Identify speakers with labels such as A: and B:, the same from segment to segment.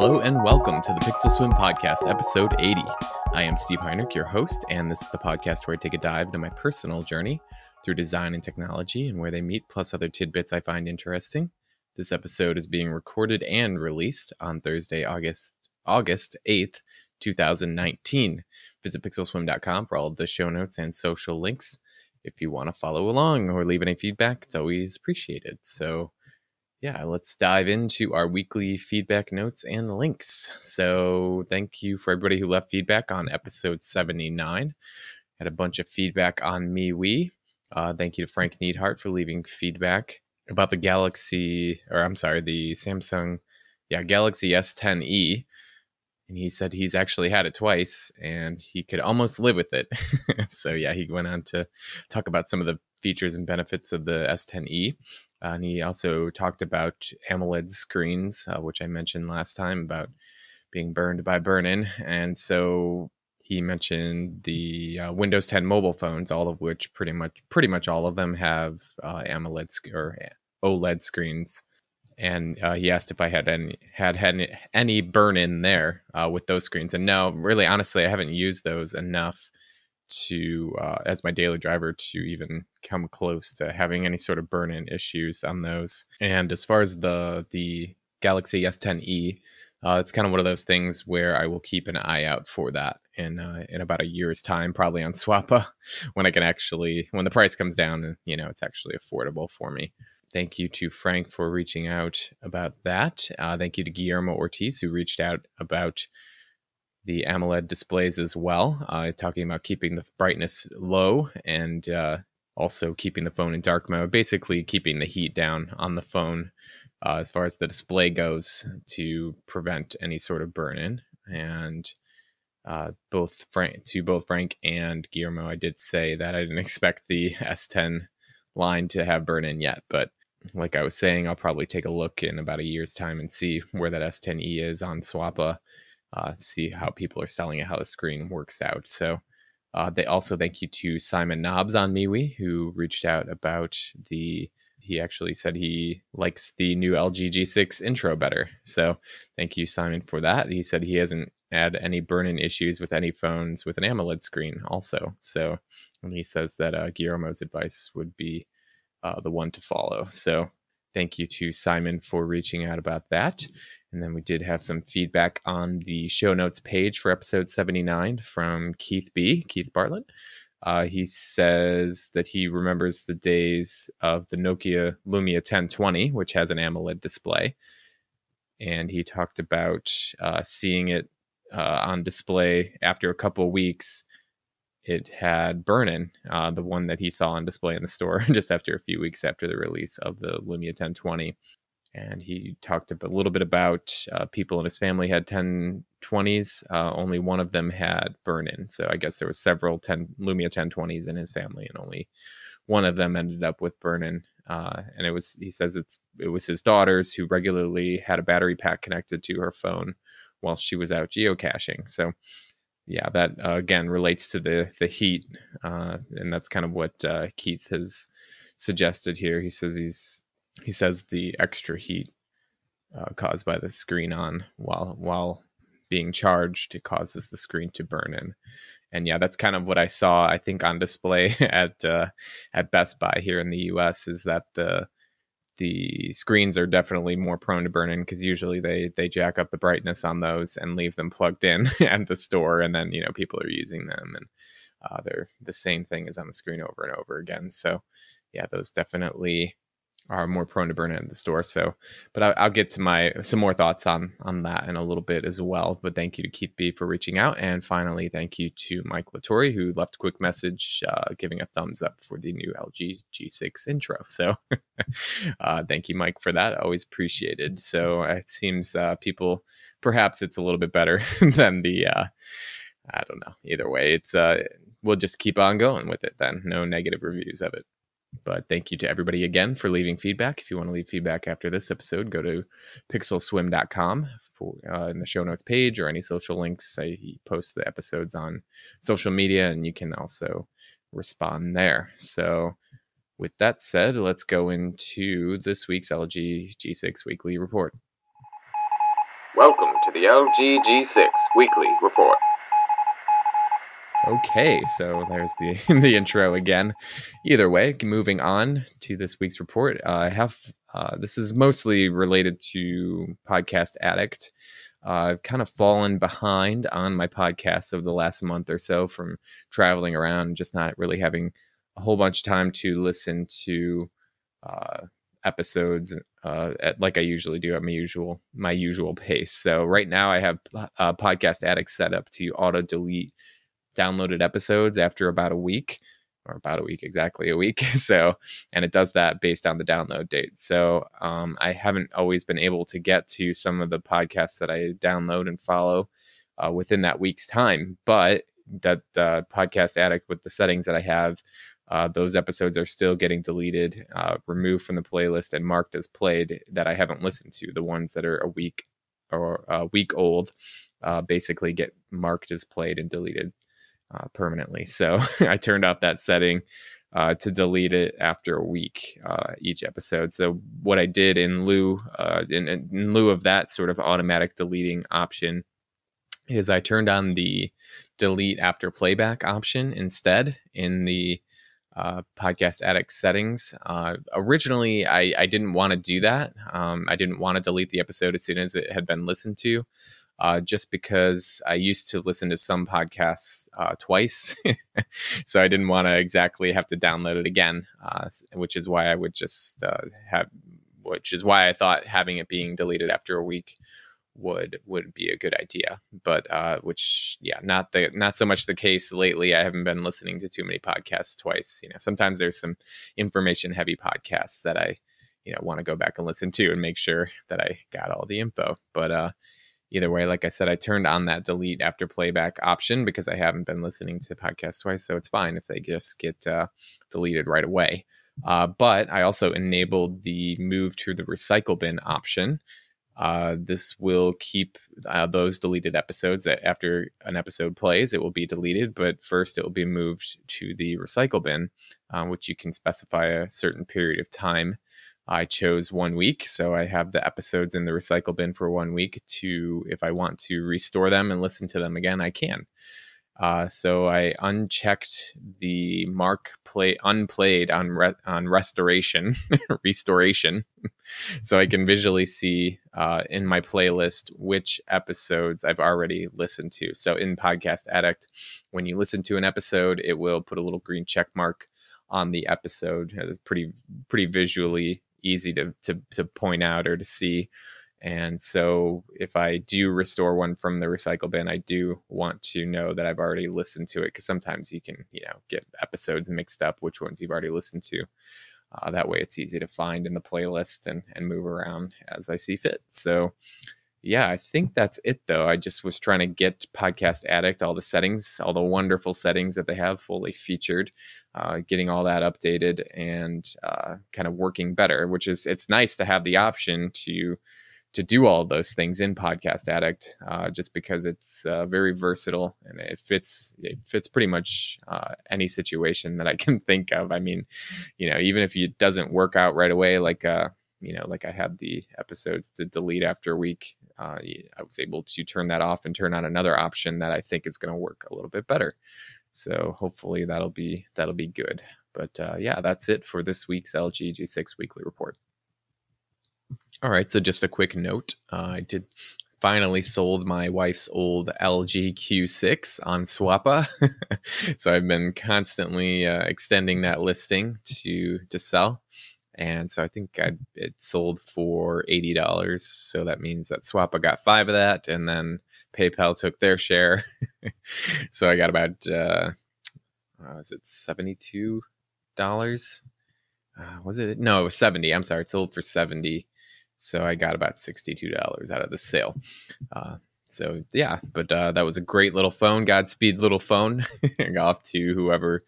A: Hello and welcome to the Pixel Swim Podcast, episode 80. I am Steve Heinrich, your host, and this is the podcast where I take a dive into my personal journey through design and technology and where they meet, plus other tidbits I find interesting. This episode is being recorded and released on Thursday, August August 8th, 2019. Visit pixelswim.com for all of the show notes and social links. If you want to follow along or leave any feedback, it's always appreciated. So, yeah, let's dive into our weekly feedback notes and links. So, thank you for everybody who left feedback on episode 79. Had a bunch of feedback on MeWe. Uh, thank you to Frank Needhart for leaving feedback about the Galaxy, or I'm sorry, the Samsung, yeah, Galaxy S10e. And he said he's actually had it twice and he could almost live with it. so, yeah, he went on to talk about some of the features and benefits of the S10e. Uh, and he also talked about AMOLED screens, uh, which I mentioned last time about being burned by burn-in. And so he mentioned the uh, Windows 10 mobile phones, all of which pretty much pretty much all of them have uh, AMOLED sc- or OLED screens. And uh, he asked if I had any had had any burn-in there uh, with those screens. And no, really, honestly, I haven't used those enough to uh, as my daily driver to even come close to having any sort of burn-in issues on those. And as far as the the Galaxy S10e, uh, it's kind of one of those things where I will keep an eye out for that in uh, in about a year's time, probably on Swappa, when I can actually when the price comes down and you know it's actually affordable for me. Thank you to Frank for reaching out about that. Uh, thank you to Guillermo Ortiz who reached out about the AMOLED displays as well, uh, talking about keeping the brightness low and uh, also keeping the phone in dark mode, basically keeping the heat down on the phone uh, as far as the display goes to prevent any sort of burn in. And uh, both Frank, to both Frank and Guillermo, I did say that I didn't expect the S10 line to have burn in yet, but like I was saying, I'll probably take a look in about a year's time and see where that S10e is on Swappa uh, see how people are selling it, how the screen works out. So uh, they also thank you to Simon Knobs on MeWe who reached out about the. He actually said he likes the new LG G6 intro better. So thank you, Simon, for that. He said he hasn't had any burn-in issues with any phones with an AMOLED screen, also. So and he says that uh, Guillermo's advice would be uh, the one to follow. So thank you to Simon for reaching out about that. And then we did have some feedback on the show notes page for episode 79 from Keith B, Keith Bartlett. Uh, he says that he remembers the days of the Nokia Lumia 1020, which has an AMOLED display. And he talked about uh, seeing it uh, on display after a couple weeks. It had burn-in, uh, the one that he saw on display in the store just after a few weeks after the release of the Lumia 1020 and he talked a little bit about uh, people in his family had 1020s. Uh, only one of them had burn-in, so I guess there was several 10 Lumia 1020s in his family, and only one of them ended up with burn-in. Uh, and it was he says it's it was his daughters who regularly had a battery pack connected to her phone while she was out geocaching. So yeah, that uh, again relates to the the heat, uh, and that's kind of what uh, Keith has suggested here. He says he's he says the extra heat uh, caused by the screen on while while being charged it causes the screen to burn in. And yeah that's kind of what i saw i think on display at uh, at best buy here in the us is that the the screens are definitely more prone to burn in because usually they they jack up the brightness on those and leave them plugged in at the store and then you know people are using them and uh, they're the same thing as on the screen over and over again. So yeah those definitely are more prone to burn in the store. So, but I, will get to my some more thoughts on on that in a little bit as well. But thank you to Keith B for reaching out, and finally, thank you to Mike Latore who left a quick message uh, giving a thumbs up for the new LG G6 intro. So, uh, thank you, Mike, for that. Always appreciated. So it seems uh, people perhaps it's a little bit better than the. Uh, I don't know. Either way, it's uh, we'll just keep on going with it then. No negative reviews of it. But thank you to everybody again for leaving feedback. If you want to leave feedback after this episode, go to pixelswim.com for, uh, in the show notes page or any social links. I post the episodes on social media and you can also respond there. So, with that said, let's go into this week's LG G6 Weekly Report.
B: Welcome to
A: the LGG6 Weekly Report. Okay, so there's the the intro again. Either way, moving on to this week's report, uh, I have uh, this is mostly related to Podcast Addict. Uh, I've kind of fallen behind on my podcasts over the last month or so from traveling around just not really having a whole bunch of time to listen to uh, episodes uh, at, like I usually do at my usual my usual pace. So right now I have uh, Podcast Addict set up to auto delete downloaded episodes after about a week or about a week exactly a week so and it does that based on the download date. So um, i haven't always been able to get to some of the podcasts that i download and follow uh, within that week's time but that uh, podcast addict with the settings that i have uh, those episodes are still getting deleted uh, removed from the playlist and marked as played that i haven't listened to the ones that are a week or a week old uh, basically get marked as played and deleted uh, permanently. So I turned off that setting uh, to delete it after a week uh, each episode. So what I did in lieu uh, in, in, lieu of that sort of automatic deleting option is I turned on the delete after playback option instead in the uh, podcast addict settings. Uh, originally, I, I didn't want to do that. Um, I didn't want to delete the episode as soon as it had been listened to uh, just because I used to listen to some podcasts uh, twice. so I didn't want to exactly have to download it again, uh, which is why I would just uh, have, which is why I thought having it being deleted after a week would would be a good idea. But uh which yeah not the not so much the case lately. I haven't been listening to too many podcasts twice you know. Sometimes there's some information heavy podcasts that i you know want to go back and listen to and make sure that i got all the info. But uh either way, like I said, I turned on that delete after playback option because I haven't been listening to podcasts twice, so it's fine if they just get uh, deleted right away. Uh, but I also enabled the move to the recycle bin option. Uh, this will keep uh, those deleted episodes that after an episode plays, it will be deleted, but first it will be moved to the recycle bin, uh, which you can specify a certain period of time I chose one week. So I have the episodes in the recycle bin for one week to, if I want to restore them and listen to them again, I can. Uh, so I unchecked the mark play unplayed on re- on restoration restoration, so I can visually see uh, in my playlist which episodes I've already listened to. So in Podcast Addict, when you listen to an episode, it will put a little green check mark on the episode. It's pretty pretty visually easy to, to to point out or to see. And so if I do restore one from the recycle bin, I do want to know that I've already listened to it because sometimes you can, you know, get episodes mixed up, which ones you've already listened to. Uh, that way it's easy to find in the playlist and, and move around as I see fit. So yeah, I think that's it though. I just was trying to get Podcast Addict, all the settings, all the wonderful settings that they have fully featured, uh, getting all that updated and uh, kind of working better, which is it's nice to have the option to to do all those things in Podcast Addict, uh, just because it's uh, very versatile and it fits it fits pretty much uh, any situation that I can think of. I mean, you know, even if it doesn't work out right away, like uh, you know, like I had the episodes to delete after a week uh, I was able to turn that off and turn on another option that I think is going to work a little bit better. So hopefully that'll be that'll be good. But uh, yeah, that's it for this week's LG G6 weekly report. All right, so just a quick note: uh, I did finally sold my wife's old LG Q6 on Swappa, so I've been constantly uh, extending that listing to to sell and so I think I it sold for eighty dollars. So that means that Swappa got five of that, and then PayPal took their share. so I got about uh, uh, is it seventy two dollars? Uh, was it no? It was seventy. I'm sorry, it sold for seventy. So I got about sixty two dollars out of the sale. Uh, so yeah, but uh, that was a great little phone. Godspeed, little phone. off to whoever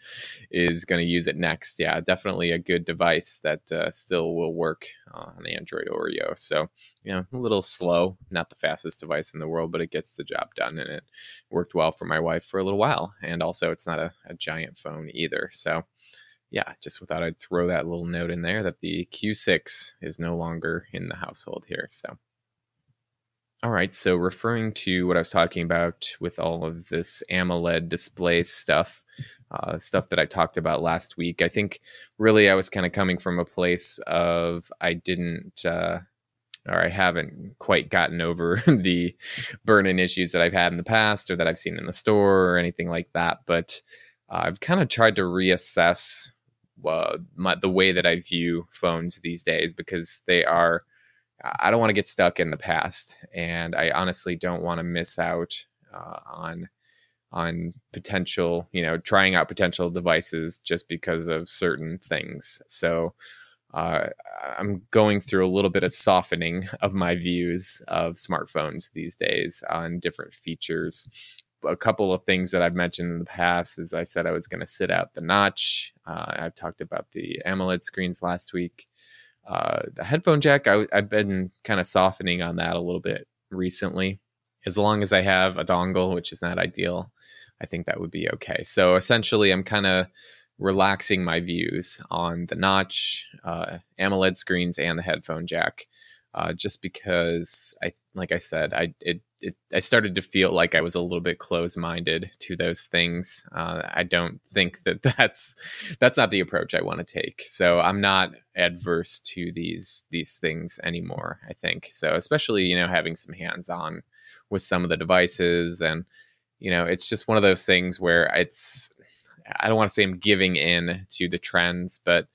A: is going to use it next. Yeah, definitely a good device that uh, still will work on Android Oreo. So you know, a little slow, not the fastest device in the world, but it gets the job done, and it worked well for my wife for a little while. And also, it's not a, a giant phone either. So yeah, just without I'd throw that little note in there that the Q6 is no longer in the household here. So All right. So, referring to what I was talking about with all of this AMOLED display stuff, uh, stuff that I talked about last week, I think really I was kind of coming from a place of I didn't. Uh, or I haven't quite gotten over the burn-in issues that I've had in the past or that I've seen in the store or anything like that. But uh, I've kind of tried to reassess uh, my, the way that I view phones these days because they are. I don't want to get stuck in the past, and I honestly don't want to miss out uh, on on potential, you know, trying out potential devices just because of certain things. So uh, I'm going through a little bit of softening of my views of smartphones these days on different features. A couple of things that I've mentioned in the past is I said I was going to sit out the notch. Uh, I've talked about the AMOLED screens last week. Uh, the headphone jack, I, I've been kind of softening on that a little bit recently. As long as I have a dongle, which is not ideal, I think that would be okay. So essentially, I'm kind of relaxing my views on the notch, uh, AMOLED screens, and the headphone jack, uh, just because I, like I said, I it, it I started to feel like I was a little bit close minded to those things. Uh, I don't think that that's that's not the approach I want to take. So I'm not adverse to these these things anymore. I think so, especially you know having some hands on with some of the devices and you know it's just one of those things where it's I don't want to say I'm giving in to the trends, but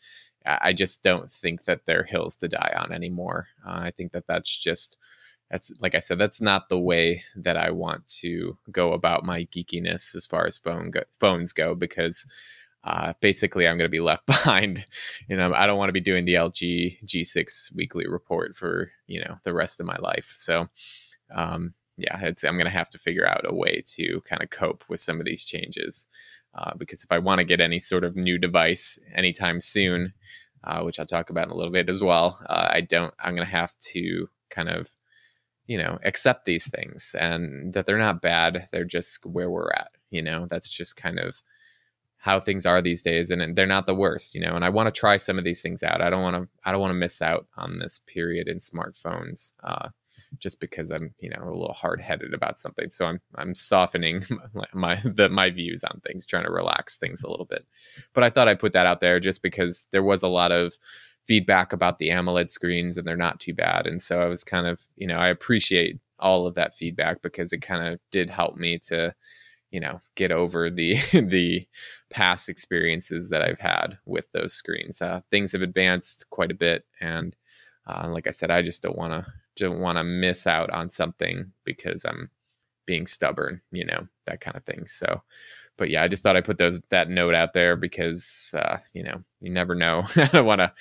A: I just don't think that they're hills to die on anymore. Uh, I think that that's just that's like I said, that's not the way that I want to go about my geekiness as far as phone go, phones go, because uh, basically I'm going to be left behind. You know, I don't want to be doing the LG G6 weekly report for you know the rest of my life. So, um, yeah, I'm going to have to figure out a way to kind of cope with some of these changes. Uh, because if I want to get any sort of new device anytime soon, uh, which I'll talk about in a little bit as well, uh, I don't. I'm going to have to kind of, you know, accept these things and that they're not bad. They're just where we're at. You know, that's just kind of how things are these days, and they're not the worst. You know, and I want to try some of these things out. I don't want to. I don't want to miss out on this period in smartphones. Uh, just because I'm, you know, a little hard headed about something. So I'm I'm softening my, my the my views on things, trying to relax things a little bit. But I thought I'd put that out there just because there was a lot of feedback about the AMOLED screens and they're not too bad. And so I was kind of, you know, I appreciate all of that feedback because it kind of did help me to, you know, get over the the past experiences that I've had with those screens. Uh, things have advanced quite a bit, and uh, like I said, I just don't want to don't want to miss out on something because I'm being stubborn, you know, that kind of thing. So, but yeah, I just thought I put those that note out there because uh, you know you never know. I don't want to.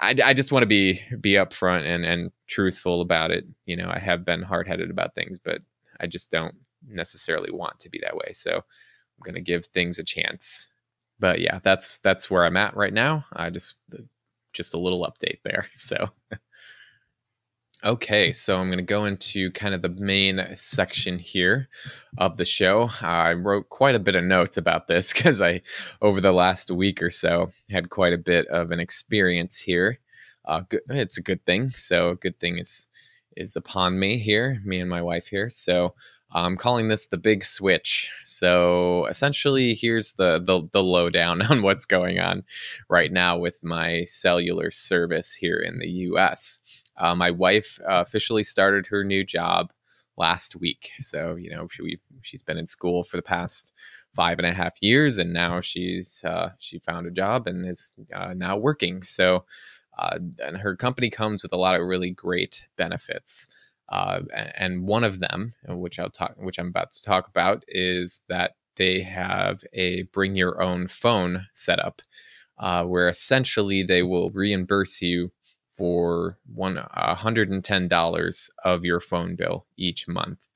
A: I, I just want to be be upfront and and truthful about it. You know, I have been hard headed about things, but I just don't necessarily want to be that way. So I'm gonna give things a chance. But yeah, that's that's where I'm at right now. I just just a little update there. So. Okay, so I'm going to go into kind of the main section here of the show. I wrote quite a bit of notes about this because I, over the last week or so, had quite a bit of an experience here. Uh, it's a good thing. So, a good thing is is upon me here, me and my wife here. So, I'm calling this the big switch. So, essentially, here's the the, the lowdown on what's going on right now with my cellular service here in the U.S. Uh, my wife uh, officially started her new job last week. So, you know, she, she's been in school for the past five and a half years, and now she's uh, she found a job and is uh, now working. So, uh, and her company comes with a lot of really great benefits. Uh, and one of them, which I'll talk, which I'm about to talk about, is that they have a bring your own phone setup, where essentially they will reimburse you for one $110 of your phone bill each month.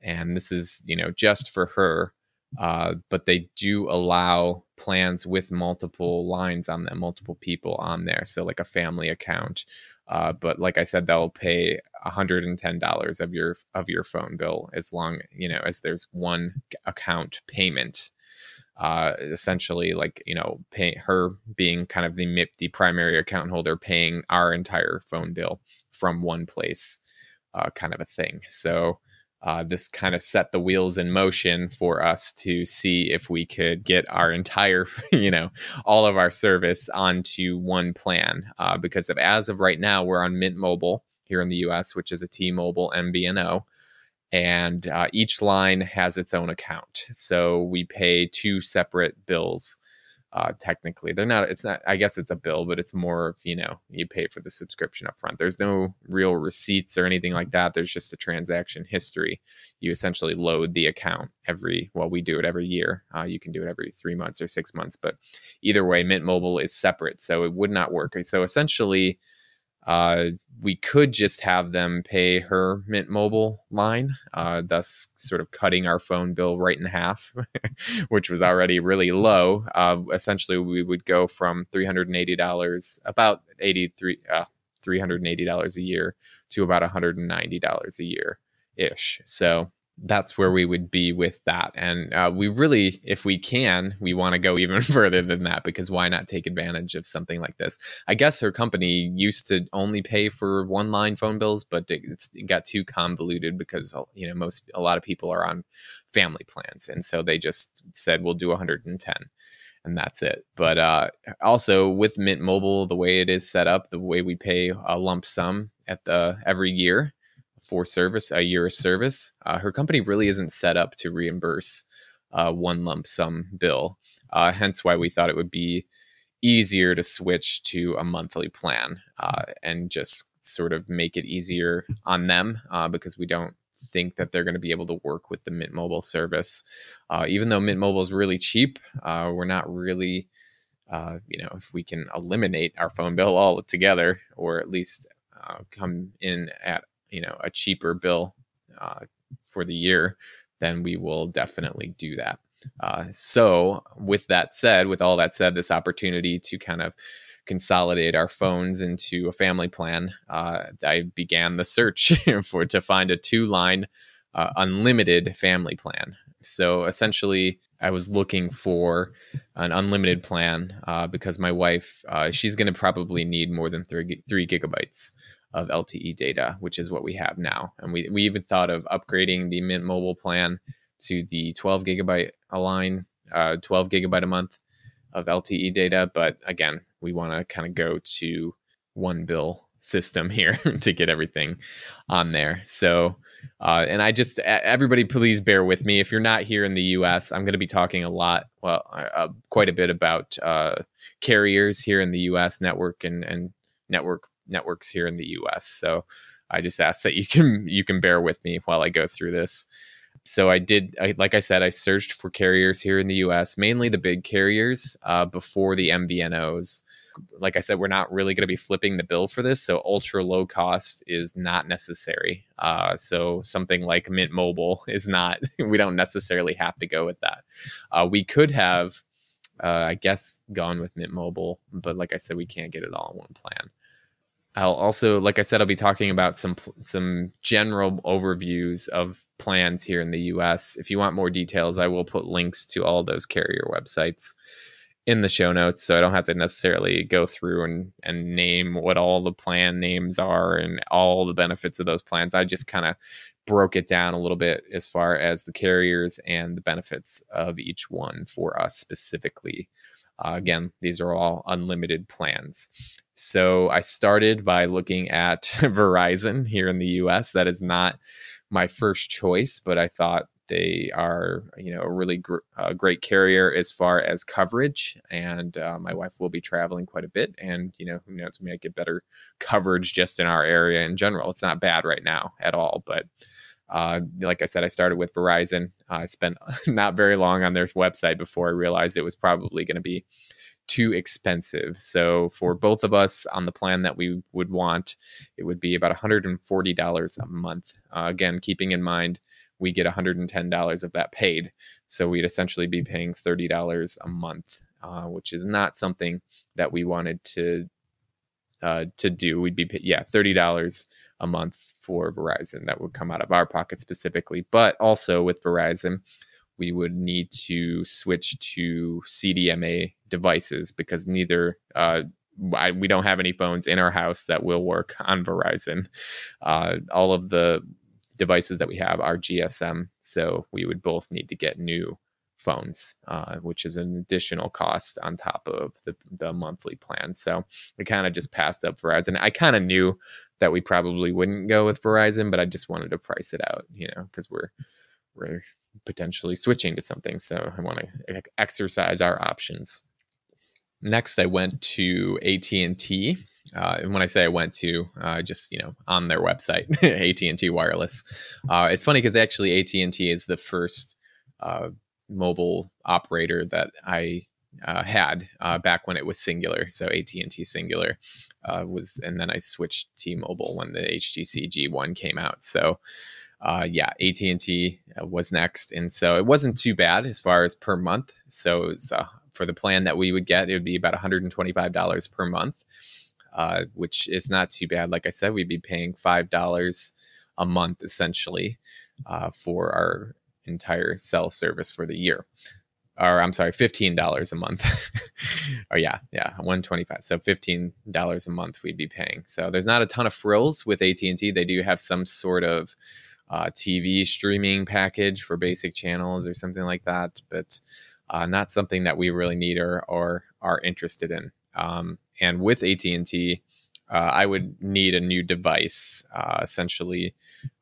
A: And this is, you know, just for her. Uh, but they do allow plans with multiple lines on them, multiple people on there. So like a family account. Uh, but like I said, they'll pay $110 of your of your phone bill as long, you know, as there's one account payment uh, essentially like you know pay her being kind of the the primary account holder paying our entire phone bill from one place uh, kind of a thing. So uh, this kind of set the wheels in motion for us to see if we could get our entire, you know, all of our service onto one plan. Uh, because of as of right now, we're on Mint Mobile here in the U.S., which is a T-Mobile MVNO, and uh, each line has its own account. So we pay two separate bills uh, technically. They're not it's not i guess it's a bill but it's more of you know you pay for the subscription up front there's no real receipts or anything like that. There's just a transaction history. You essentially load the account every well we do it every year. Uh, you can do it every three months or six months but either way mint mobile is separate so it would not work. So essentially uh, we could just have them pay her Mint Mobile line, uh, thus sort of cutting our phone bill right in half, which was already really low. Uh, essentially, we would go from $380, about 83, uh, $380 a year to about $190 a year ish. So that's where we would be with that. And uh, we really, if we can, we want to go even further than that because why not take advantage of something like this? I guess her company used to only pay for one line phone bills, but it got too convoluted because you know most a lot of people are on family plans, and so they just said we'll do 110 and that's it. But uh, also with Mint Mobile, the way it is set up, the way we pay a lump sum at the every year, for service, a year of service. Uh, her company really isn't set up to reimburse uh, one lump sum bill. Uh, hence why we thought it would be easier to switch to a monthly plan uh, and just sort of make it easier on them uh, because we don't think that they're going to be able to work with the Mint Mobile service. Uh, even though Mint Mobile is really cheap, we're not really, you know, if we can eliminate our phone bill altogether or at least come in at you know a cheaper bill uh, for the year, then we will definitely do that. Uh, so, with that said, with all that said, this opportunity to kind of consolidate our phones into a family plan, uh, I began the search for to find a two-line uh, unlimited family plan. So essentially, I was looking for an unlimited plan uh, because my wife, uh, she's going to probably need more than three, three gigabytes of LTE data, which is what we have now. And we, we even thought of upgrading the Mint Mobile plan to the 12 gigabyte line, uh, 12 gigabyte a month of LTE data. But again, we want to kind of go to one bill system here to get everything on there. So, uh, and I just, everybody, please bear with me. If you're not here in the US, I'm going to be talking a lot, well, uh, quite a bit about uh, carriers here in the US network and, and network networks here in the US. So I just ask that you can you can bear with me while I go through this. So I did, I, like I said, I searched for carriers here in the U.S., mainly the big carriers, uh, before the MVNOs. Like I said, we're not really going to be flipping the bill for this, so ultra low cost is not necessary. Uh, so something like Mint Mobile is not. We don't necessarily have to go with that. Uh, we could have, uh, I guess, gone with Mint Mobile, but like I said, we can't get it all in one plan. I'll also, like I said, I'll be talking about some some general overviews of plans here in the U.S. If you want more details, I will put links to all those carrier websites in the show notes, so I don't have to necessarily go through and and name what all the plan names are and all the benefits of those plans. I just kind of broke it down a little bit as far as the carriers and the benefits of each one for us specifically. Uh, again, these are all unlimited plans. So I started by looking at Verizon here in the US. That is not my first choice, but I thought they are, you know, a really gr- uh, great carrier as far as coverage. And uh, my wife will be traveling quite a bit, and you know, who knows, we might get better coverage just in our area in general. It's not bad right now at all, but. Uh, like I said, I started with Verizon. I spent not very long on their website before I realized it was probably going to be too expensive. So for both of us on the plan that we would want, it would be about $140 a month. Uh, again, keeping in mind we get $110 of that paid. So we'd essentially be paying $30 a month, uh, which is not something that we wanted to uh, to do. We'd be yeah $30 a month for Verizon that would come out of our pocket specifically, but also with Verizon we would need to switch to CDMA devices because neither uh, I, we don't have any phones in our house that will work on Verizon. Uh, all of the devices that we have are GSM, so we would both need to get new phones, uh, which is an additional cost on top of the, the monthly plan. So we kind of just passed up Verizon. I kind of knew that we probably wouldn't go with Verizon, but I just wanted to price it out, you know, because we're we're potentially switching to something. So I want to exercise our options. Next, I went to AT and T. Uh, and when I say I went to, uh, just you know, on their website, AT and T Wireless. Uh, it's funny because actually AT and T is the first uh, mobile operator that I uh, had uh, back when it was Cingular. So AT and T Cingular was, and then I switched T-Mobile when the HTC G1 came out. So uh, yeah, AT and T was next, and so it wasn't too bad as far as per month. So was uh, for the plan that we would get, it would be about $125 per month, uh, which is not too bad. Like I said, we'd be paying $5 a month essentially uh, for our entire cell service for the year. Or I'm sorry, $15 a month. oh yeah, yeah, 125. So $15 a month we'd be paying. So there's not a ton of frills with AT&T. They do have some sort of uh, TV streaming package for basic channels or something like that, but uh, not something that we really need or, or are interested in. Um, and with AT and T, uh, I would need a new device. Uh, essentially,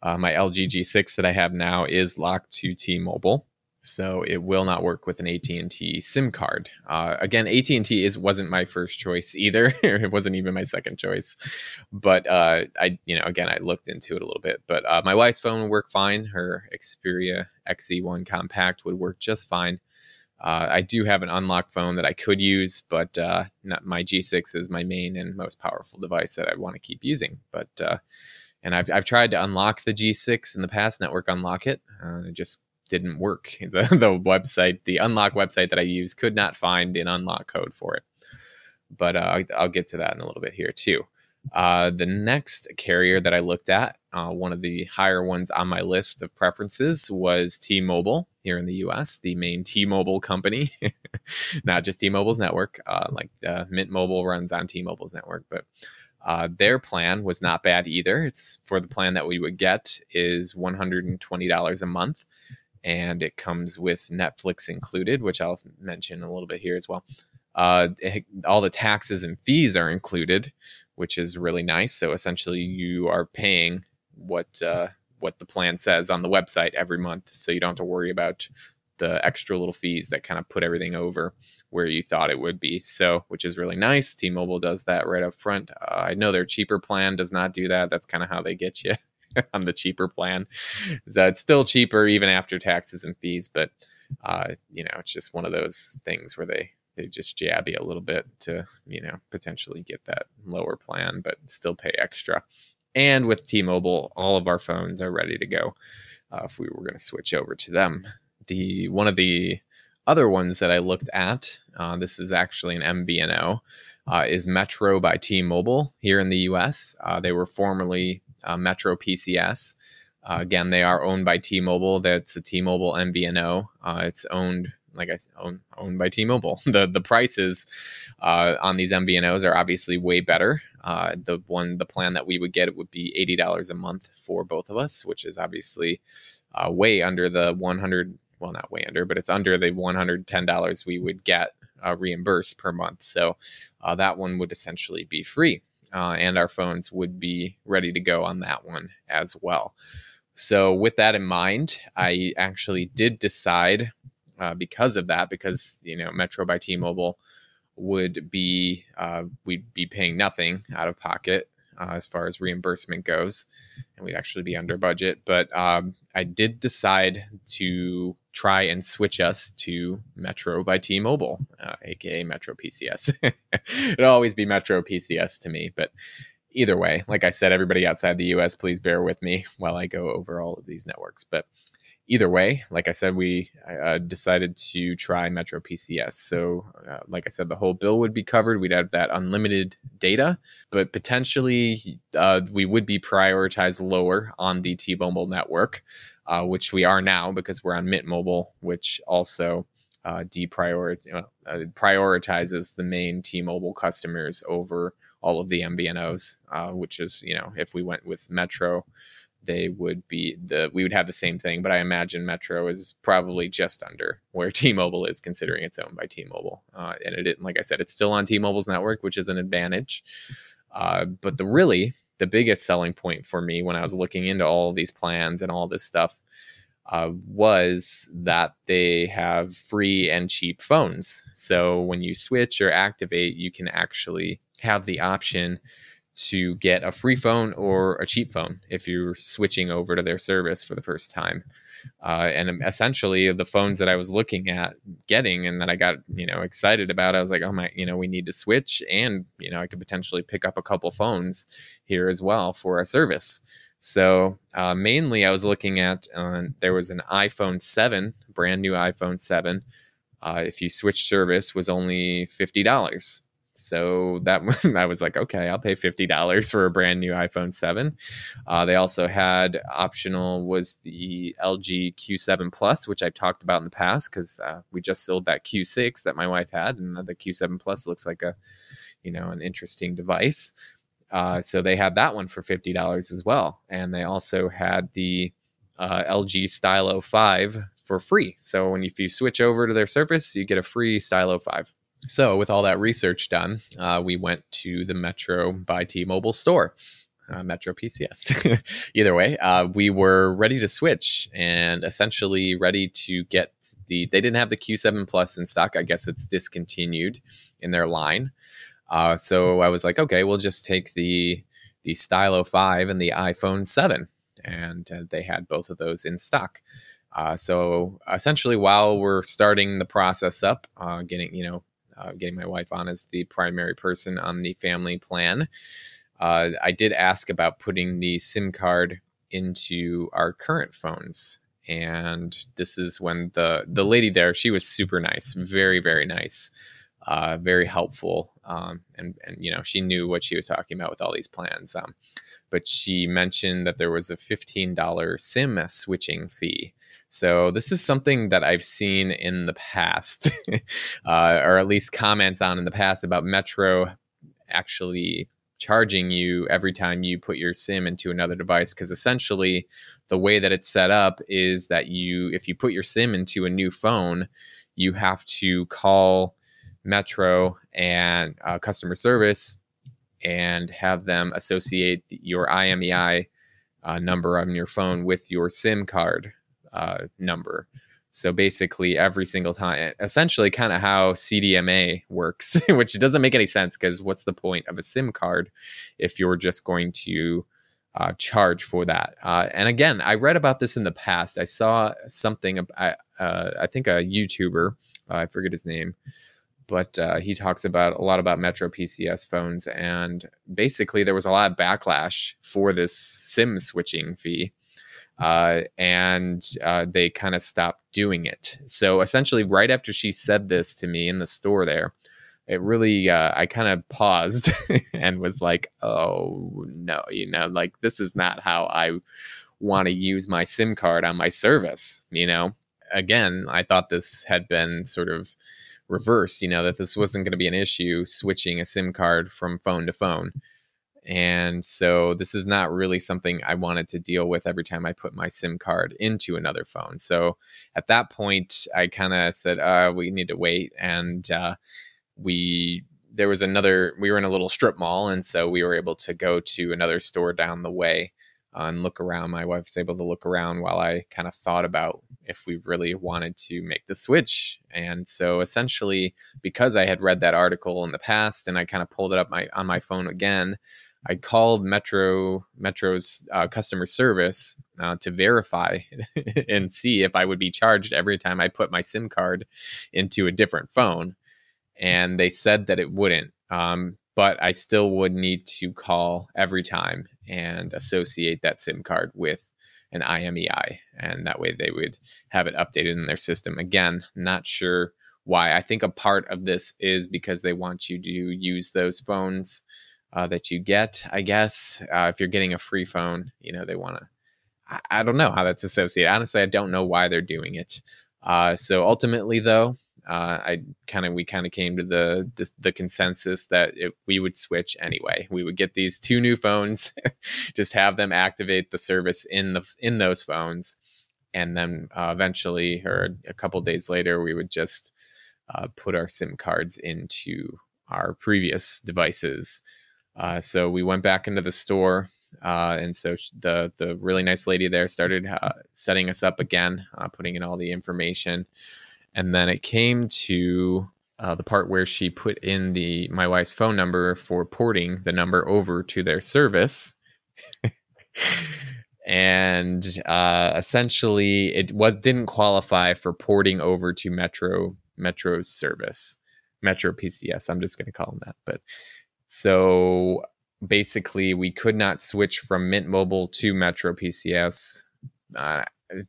A: uh, my LG G6 that I have now is locked to T-Mobile, so it will not work with an AT&T SIM card. Uh, again, AT&T is wasn't my first choice either. it wasn't even my second choice, but uh, I, you know, again, I looked into it a little bit. But uh, my wife's phone would work fine. Her Xperia XZ1 Compact would work just fine. Uh, I do have an unlocked phone that I could use, but uh, not, my G6 is my main and most powerful device that I want to keep using. But uh, and I've I've tried to unlock the G6 in the past, network unlock it. it just didn't work. The, the website, the unlock website that I use, could not find an unlock code for it. But uh, I'll get to that in a little bit here too. Uh, the next carrier that I looked at, uh, one of the higher ones on my list of preferences, was T Mobile here in the US, the main T Mobile company, not just T Mobile's network. Uh, like uh, Mint Mobile runs on T Mobile's network, but uh, their plan was not bad either. It's for the plan that we would get is $120 a month and it comes with Netflix included, which I'll mention a little bit here as well. Uh, it, all the taxes and fees are included, which is really nice. So essentially, you are paying what uh, what the plan says on the website every month, so you don't have to worry about the extra little fees that kind of put everything over where you thought it would be. So, which is really nice. T-Mobile does that right up front. Uh, I know their cheaper plan does not do that. That's kind of how they get you. on the cheaper plan. It's still cheaper even after taxes and fees, but uh, you know, it's just one of those things where they they just jab you a little bit to you know potentially get that lower plan, but still pay extra. And with T-Mobile, all of our phones are ready to go uh, if we were going to switch over to them. The one of the other ones that I looked at, uh, this is actually an MVNO, uh, is Metro by T-Mobile here in the U.S. Uh, they were formerly uh, Metro PCS. Uh, again, they are owned by T-Mobile. That's a T-Mobile MVNO. Uh, it's owned, like I said, owned, by T-Mobile. the the prices uh, on these MVNOs are obviously way better. Uh, the one, the plan that we would get, would be eighty dollars a month for both of us, which is obviously uh, way under the one hundred. Well, not way under, but it's under the one hundred ten dollars we would get reimbursed per month. So that one would essentially be free uh, and our phones would be ready to go on that one as well. So, with that in mind, I actually did decide uh, because of that, because you know Metro by T-Mobile would be uh, we'd be paying nothing out of pocket uh, as far as reimbursement goes, and we'd actually be under budget. But um, I did decide to try and switch us to Metro by T-Mobile, uh, aka Metro PCS. It'll always be Metro PCS to me, but either way, like I said, everybody outside the US, please bear with me while I go over all of these networks. But either way, like I said, we uh, decided to try Metro PCS. So, uh, like I said, the whole bill would be covered. We'd have that unlimited data, but potentially uh, we would be prioritized lower on the T Mobile network, uh, which we are now because we're on Mint Mobile, which also uh, deprioritize uh, prioritizes the main T-Mobile customers over all of the MVNOs, which is you know if we went with Metro, they would be the we would have the same thing. But I imagine Metro is probably just under where T-Mobile is, considering it's owned by T-Mobile, uh, and it like I said, it's still on T-Mobile's network, which is an advantage. Uh, but the really the biggest selling point for me when I was looking into all these plans and all this stuff uh, was that they have free and cheap phones. So when you switch or activate, you can actually have the option to get a free phone or a cheap phone if you're switching over to their service for the first time. Uh, and essentially, the phones that I was looking at getting and that I got you know excited about, I was like, oh my, you know, we need to switch, and you know, I could potentially pick up a couple phones here as well for a service. So uh, mainly, I was looking at uh, there was an iPhone 7, brand new iPhone 7. Uh, if you switch service, was only fifty dollars. So that I was like, okay, I'll pay fifty dollars for a brand new iPhone seven. Uh, they also had optional was the LG Q7 Plus, which I've talked about in the past because uh, we just sold that Q6 that my wife had, and the Q7 Plus looks like a, you know, an interesting device. Uh, so they had that one for fifty dollars as well, and they also had the uh, LG Stylo 5 for free. So when if you switch over to their Surface, you get a free Stylo 5. So, with all that research done, uh, we went to the Metro by T Mobile store, uh, Metro PCS. Either way, uh, we were ready to switch and essentially ready to get the. They didn't have the Q7 Plus in stock. I guess it's discontinued in their line. Uh, so I was like, okay, we'll just take the the Stylo 5 and the iPhone 7. And uh, they had both of those in stock. Uh, so essentially, while we're starting the process up, uh, getting you know uh, getting my wife on as the primary person on the family plan. Uh, I did ask about putting the SIM card into our current phones. And this is when the the lady there, she was super nice, very very nice, uh, very helpful, um, and and you know she knew what she was talking about with all these plans. Um, but she mentioned that there was a fifteen dollar SIM switching fee, so this is something that I've seen in the past, uh, or at least comments on in the past about Metro actually charging you every time you put your sim into another device because essentially the way that it's set up is that you if you put your sim into a new phone you have to call metro and uh, customer service and have them associate your imei uh, number on your phone with your sim card uh, number. So basically, every single time, essentially, kind of how CDMA works, which doesn't make any sense because what's the point of a SIM card if you're just going to uh, charge for that? Uh, and again, I read about this in the past. I saw something, uh, I think a YouTuber, I forget his name, but uh, he talks about a lot about Metro PCS phones. And basically, there was a lot of backlash for this SIM switching fee uh, and uh, they kind of stopped doing it. So essentially, right after she said this to me in the store there, it really uh, I kind of paused and was like, "Oh no, you know, like this is not how I want to use my SIM card on my service." You know, again, I thought this had been sort of reversed. You know, that this wasn't going to be an issue switching a SIM card from phone to phone. And so this is not really something I wanted to deal with every time I put my SIM card into another phone. So at that point, I kind of said, uh, we need to wait. And uh, we, there was another, we were in a little strip mall. And so we were able to go to another store down the way uh, and look around. My wife was able to look around while I kind of thought about if we really wanted to make the switch. And so essentially, because I had read that article in the past and I kind of pulled it up my on my phone again, I called Metro Metro's uh, customer service uh, to verify and see if I would be charged every time I put my SIM card into a different phone, and they said that it wouldn't. Um, but I still would need to call every time and associate that SIM card with an IMEI, and that way they would have it updated in their system. Again, not sure why. I think a part of this is because they want you to use those phones uh, that you get. I guess uh, if you're getting a free phone, you know they want to. I, I, don't know how that's associated. Honestly, I don't know why they're doing it. Uh, so ultimately, though, uh, I kind of we kind of came to the the, consensus that it, we would switch anyway. We would get these two new phones, just have them activate the service in the in those phones, and then uh, eventually, or a couple days later, we would just uh, put our SIM cards into our previous devices. Uh, so we went back into the store uh, and so the the really nice lady there started uh, setting us up again, uh, putting in all the information, and then it came to uh, the part where she put in the my wife's phone number for porting the number over to their service. and uh, essentially, it was didn't qualify for porting over to Metro Metro's service, Metro PCS. I'm just going to call them that, but so basically we could not switch from Mint Mobile to Metro PCS. Uh,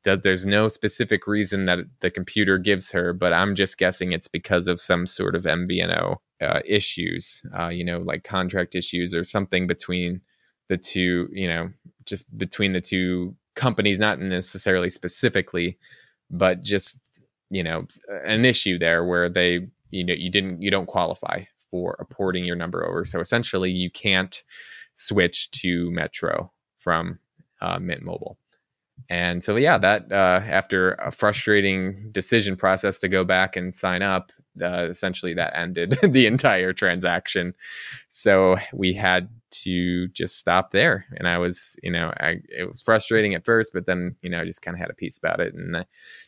A: does, there's no specific reason that the computer gives her, but I'm just guessing it's because of some sort of MVNO uh, issues, uh, you know, like contract issues or something between the two, you know, just between the two companies, not necessarily specifically, but just, you know, an issue there where they, you know, you didn't, you don't qualify for porting your number over. So essentially, you can't switch to Metro from uh, Mint Mobile. And so, yeah, that uh, after a frustrating decision process to go back and sign up, uh, essentially that ended the entire transaction. So we had to just stop there. And I was, you know, I, it was frustrating at first, but then, you know, I just kind of had a peace about it and I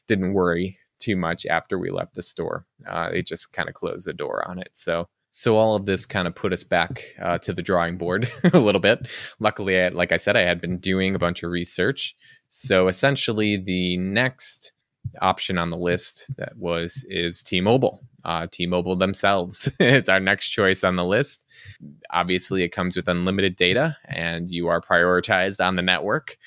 A: didn't worry too much after we left the store. Uh, they just kind of closed the door on it. So so all of this kind of put us back uh, to the drawing board a little bit. Luckily, I, like I said, I had been doing a bunch of research. So essentially, the next option on the list that was is T-Mobile. Uh, T-Mobile themselves. it's our next choice on the list. Obviously, it comes with unlimited data, and you are prioritized on the network.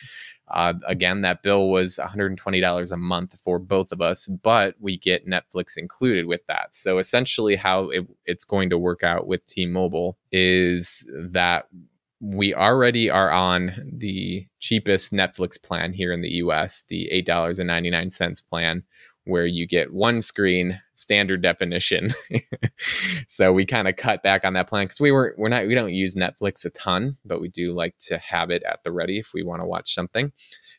A: Uh, again, that bill was $120 a month for both of us, but we get Netflix included with that. So essentially, how it, it's going to work out with T Mobile is that we already are on the cheapest Netflix plan here in the US, the $8.99 plan, where you get one screen standard definition. so we kind of cut back on that plan because we were we're not we don't use Netflix a ton, but we do like to have it at the ready if we want to watch something.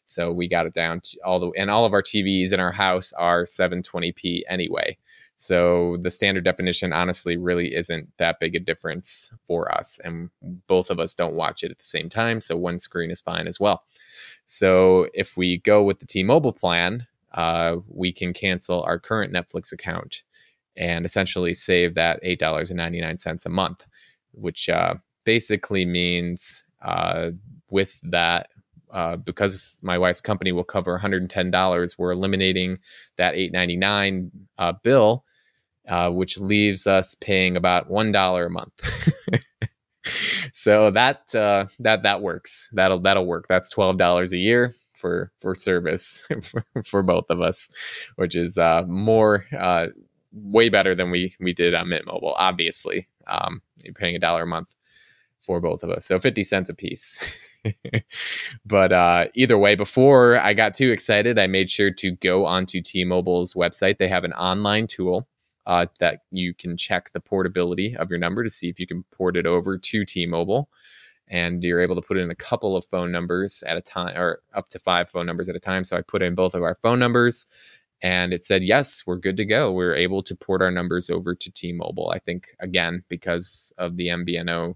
A: So we got it down to all the and all of our TVs in our house are 720p anyway. So the standard definition honestly really isn't that big a difference for us and both of us don't watch it at the same time, so one screen is fine as well. So if we go with the T-Mobile plan, uh, we can cancel our current Netflix account and essentially save that $8.99 a month, which uh, basically means uh, with that, uh, because my wife's company will cover $110, we're eliminating that $8.99 uh, bill, uh, which leaves us paying about $1 a month. so that that that works. That'll that'll work. That's twelve dollars a year for for service for, for both of us, which is uh, more uh, way better than we we did on Mint Mobile. Obviously, um, you're paying a dollar a month for both of us, so fifty cents a piece. but uh, either way, before I got too excited, I made sure to go onto T-Mobile's website. They have an online tool uh, that you can check the portability of your number to see if you can port it over to T-Mobile and you're able to put in a couple of phone numbers at a time or up to five phone numbers at a time. So I put in both of our phone numbers and it said, yes, we're good to go. We're able to port our numbers over to T Mobile. I think, again, because of the MVNO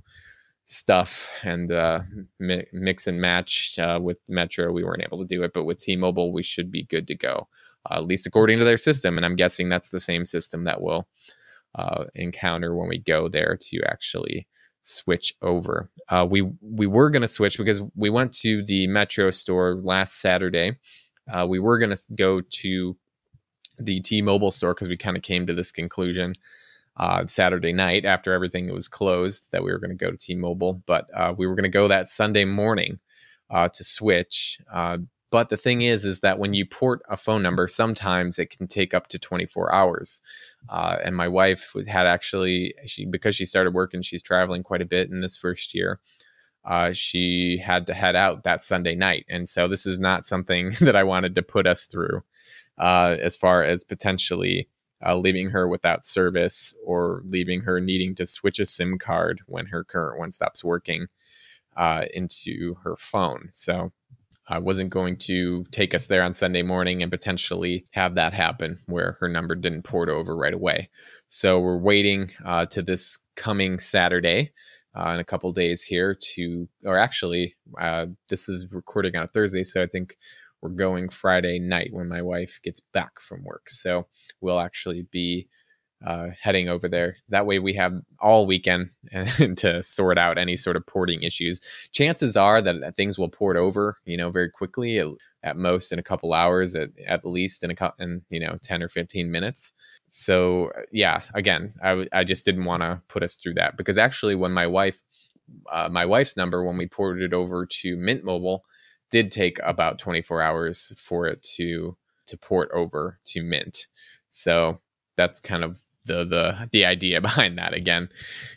A: stuff and uh, mi- mix and match uh, with Metro, we weren't able to do it. But with T Mobile, we should be good to go, uh, at least according to their system. And I'm guessing that's the same system that we'll uh, encounter when we go there to actually switch over. Uh, we we were going to switch because we went to the Metro store last Saturday. Uh, we were going to go to the T-Mobile store because we kind of came to this conclusion uh, Saturday night after everything was closed that we were going to go to T-Mobile, but uh, we were going to go that Sunday morning uh, to switch uh, but the thing is, is that when you port a phone number, sometimes it can take up to 24 hours. Uh, and my wife had actually, she because she started working, she's traveling quite a bit in this first year. Uh, she had to head out that Sunday night, and so this is not something that I wanted to put us through, uh, as far as potentially uh, leaving her without service or leaving her needing to switch a SIM card when her current one stops working uh, into her phone. So I wasn't going to take us there on Sunday morning and potentially have that happen where her number didn't port over right away. So we're waiting uh, to this coming Saturday uh, in a couple days here to, or actually, uh, this is recording on a Thursday, so I think we're going Friday night when my wife gets back from work. So we'll actually be uh, heading over there. That way, we have all weekend to sort out any sort of porting issues. Chances are that things will port over, you know, very quickly. At, at most in a couple hours, at, at least in a couple, in you know, ten or fifteen minutes. So yeah, again, I, just didn't want to put us through that because actually, when my wife, uh, my wife's number, when we ported it over to Mint Mobile, did take about 24 hours for it to to port over to Mint. So that's kind of the the the idea behind that. Again,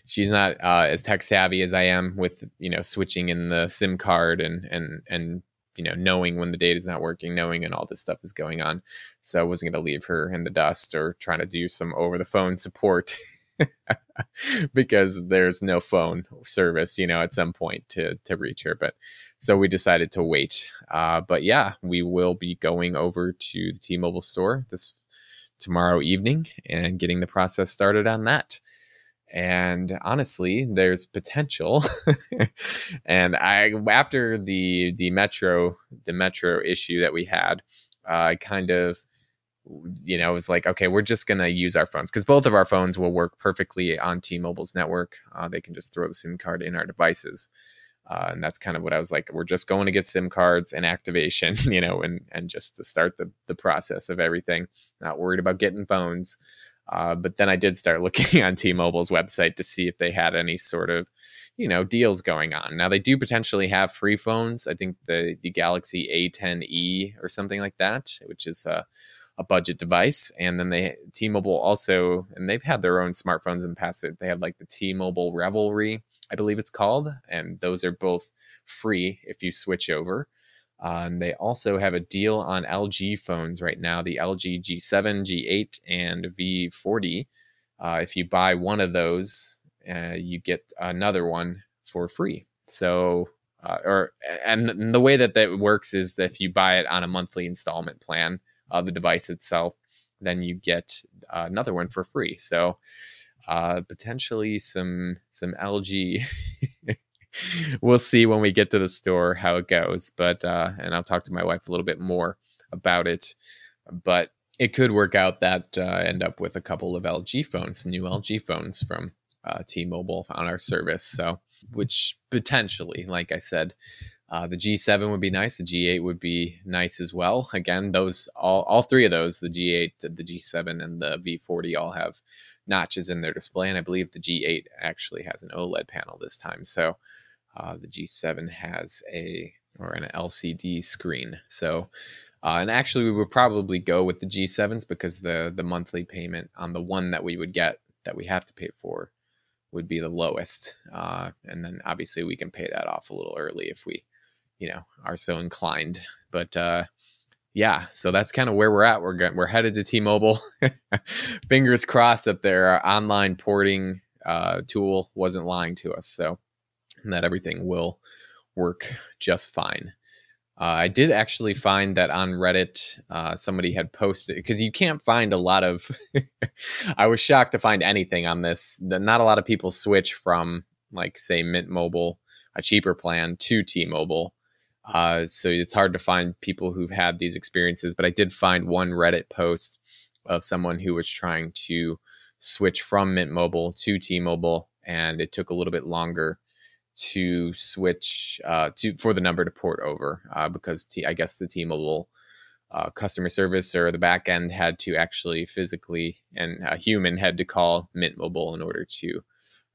A: she's not uh, as tech savvy as I am with you know switching in the SIM card and and and you know knowing when the data is not working, knowing and all this stuff is going on. So I wasn't going to leave her in the dust or trying to do some over the phone support. because there's no phone service, you know, at some point to to reach her. But so we decided to wait. Uh, but yeah, we will be going over to the T-Mobile store this tomorrow evening and getting the process started on that. And honestly, there's potential. and I, after the the metro the metro issue that we had, uh, I kind of, you know, was like, okay, we're just gonna use our phones because both of our phones will work perfectly on T-Mobile's network. Uh, they can just throw the SIM card in our devices. Uh, and that's kind of what I was like. We're just going to get SIM cards and activation, you know, and and just to start the the process of everything. Not worried about getting phones. Uh, but then I did start looking on T-Mobile's website to see if they had any sort of, you know, deals going on. Now they do potentially have free phones. I think the the Galaxy A10e or something like that, which is a, a budget device. And then they T-Mobile also, and they've had their own smartphones in the past. They have like the T-Mobile Revelry I believe it's called, and those are both free if you switch over. And they also have a deal on LG phones right now the LG G7, G8, and V40. Uh, if you buy one of those, uh, you get another one for free. So, uh, or and the way that that works is that if you buy it on a monthly installment plan of the device itself, then you get another one for free. So, uh, potentially some some LG. we'll see when we get to the store how it goes, but uh, and I'll talk to my wife a little bit more about it. But it could work out that uh, end up with a couple of LG phones, new LG phones from uh, T-Mobile on our service. So, which potentially, like I said, uh, the G7 would be nice. The G8 would be nice as well. Again, those all all three of those, the G8, the G7, and the V40, all have notches in their display. And I believe the G8 actually has an OLED panel this time. So uh, the G7 has a or an LCD screen. So uh, and actually, we would probably go with the G7s because the the monthly payment on the one that we would get that we have to pay for would be the lowest. Uh, and then obviously we can pay that off a little early if we, you know, are so inclined. But uh, yeah, so that's kind of where we're at. We're we're headed to T-Mobile. Fingers crossed that their online porting uh, tool wasn't lying to us, so that everything will work just fine. Uh, I did actually find that on Reddit, uh, somebody had posted because you can't find a lot of. I was shocked to find anything on this. That not a lot of people switch from, like, say, Mint Mobile, a cheaper plan, to T-Mobile uh, so it's hard to find people who've had these experiences, but I did find one Reddit post of someone who was trying to switch from Mint Mobile to T Mobile, and it took a little bit longer to switch uh, to for the number to port over uh, because T, I guess the T Mobile uh, customer service or the back end had to actually physically and a human had to call Mint Mobile in order to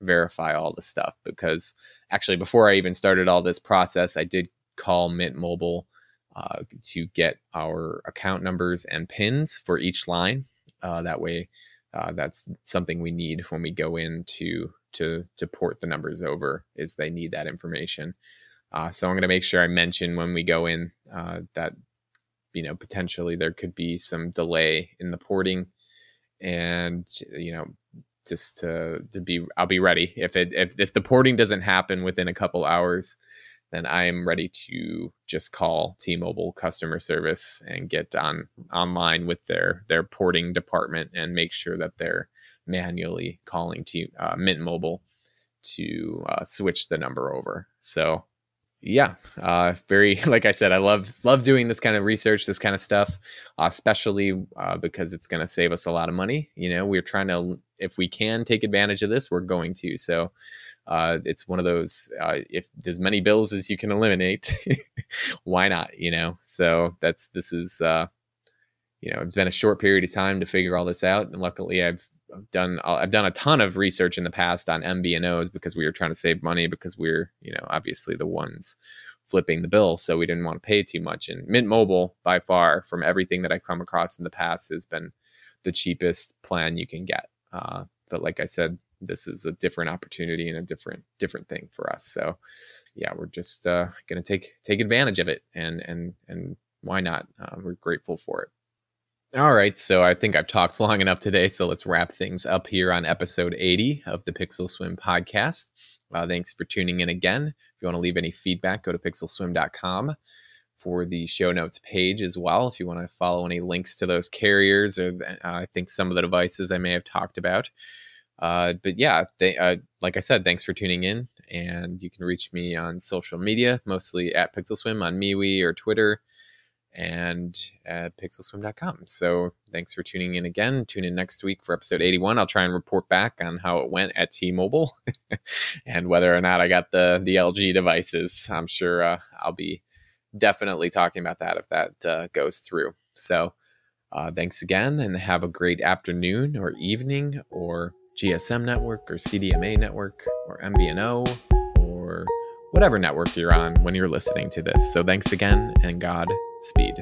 A: verify all the stuff because actually before I even started all this process, I did call Mint Mobile uh, to get our account numbers and pins for each line. Uh, that way, uh, that's something we need when we go in to to to port the numbers over. Is they need that information. Uh, so I'm going to make sure I mention when we go in uh, that you know potentially there could be some delay in the porting and you know just to to be I'll be ready if it if, if the porting doesn't happen within a couple hours then I am ready to just call T-Mobile customer service and get on online with their their porting department and make sure that they're manually calling T uh, Mint Mobile to uh, switch the number over. So yeah uh very like i said i love love doing this kind of research this kind of stuff especially uh, because it's going to save us a lot of money you know we're trying to if we can take advantage of this we're going to so uh it's one of those uh if as many bills as you can eliminate why not you know? So that's this is uh you know it's been a short period of time to figure all this out and luckily i've done uh, I've done a ton of research in the past on MVNOs because we were trying to save money because we are you know obviously the ones flipping the bill so we didn't want to pay too much. And Mint Mobile by far from everything that I've come across in the past has been the cheapest plan you can get. Uh, but like I said this is a different opportunity and a different different thing for us so yeah we're just uh, gonna take take advantage of it and and and why not uh, we're grateful for it all right, so I think I've talked long enough today, so let's wrap things up here on episode 80 of the Pixel Swim podcast. Uh, thanks for tuning in again. If you want to leave any feedback, go to pixelswim.com for the show notes page as well. If you want to follow any links to those carriers or uh, I think some of the devices I may have talked about. Uh, but yeah, they, uh, like I said, thanks for tuning in. And you can reach me on social media, mostly at Pixel Swim on MeWe or Twitter and at pixelswim.com. So thanks for tuning in again. Tune in next week for episode 81. I'll try and report back on how it went at T-Mobile and whether or not I got the the LG devices. I'm sure uh, I'll be definitely talking about that if that uh, goes through. So uh, thanks again and have a great afternoon or evening or GSM network or CDMA network or MVNO or whatever network you're on when you're listening to this. So thanks again and God speed.